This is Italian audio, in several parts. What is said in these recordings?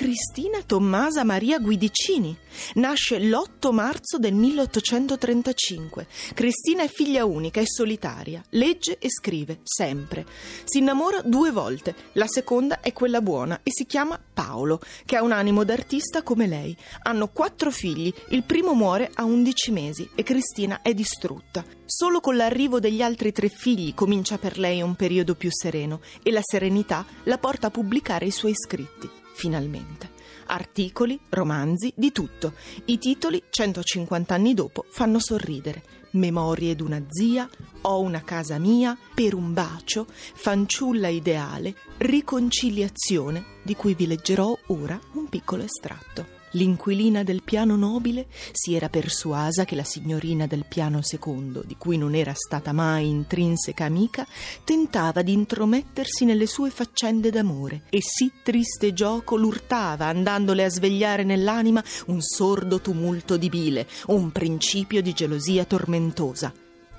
Cristina Tommasa Maria Guidicini. Nasce l'8 marzo del 1835. Cristina è figlia unica e solitaria. Legge e scrive, sempre. Si innamora due volte. La seconda è quella buona e si chiama Paolo, che ha un animo d'artista come lei. Hanno quattro figli. Il primo muore a 11 mesi e Cristina è distrutta. Solo con l'arrivo degli altri tre figli comincia per lei un periodo più sereno e la serenità la porta a pubblicare i suoi scritti finalmente. Articoli, romanzi, di tutto. I titoli, 150 anni dopo, fanno sorridere. Memorie d'una zia, Ho una casa mia, Per un bacio, Fanciulla ideale, Riconciliazione, di cui vi leggerò ora un piccolo estratto. L'inquilina del piano nobile si era persuasa che la signorina del piano secondo, di cui non era stata mai intrinseca amica, tentava di intromettersi nelle sue faccende d'amore e sì triste gioco l'urtava, andandole a svegliare nell'anima un sordo tumulto di bile, un principio di gelosia tormentosa.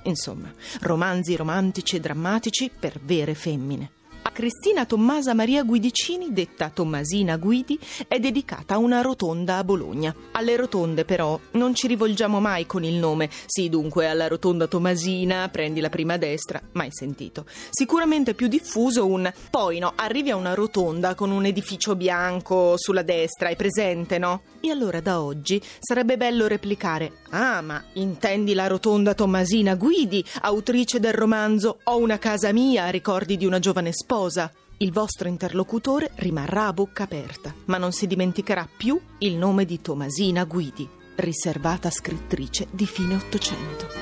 Insomma, romanzi romantici e drammatici per vere femmine. A Cristina Tommasa Maria Guidicini, detta Tommasina Guidi, è dedicata una rotonda a Bologna. Alle rotonde, però, non ci rivolgiamo mai con il nome. Sì, dunque, alla rotonda Tommasina, prendi la prima destra, mai sentito. Sicuramente più diffuso un poi no, arrivi a una rotonda con un edificio bianco sulla destra, è presente, no? E allora da oggi sarebbe bello replicare: Ah, ma intendi la rotonda Tommasina Guidi, autrice del romanzo Ho una casa mia, ricordi di una giovane sposa? Sposa. Il vostro interlocutore rimarrà a bocca aperta, ma non si dimenticherà più il nome di Tomasina Guidi, riservata scrittrice di fine Ottocento.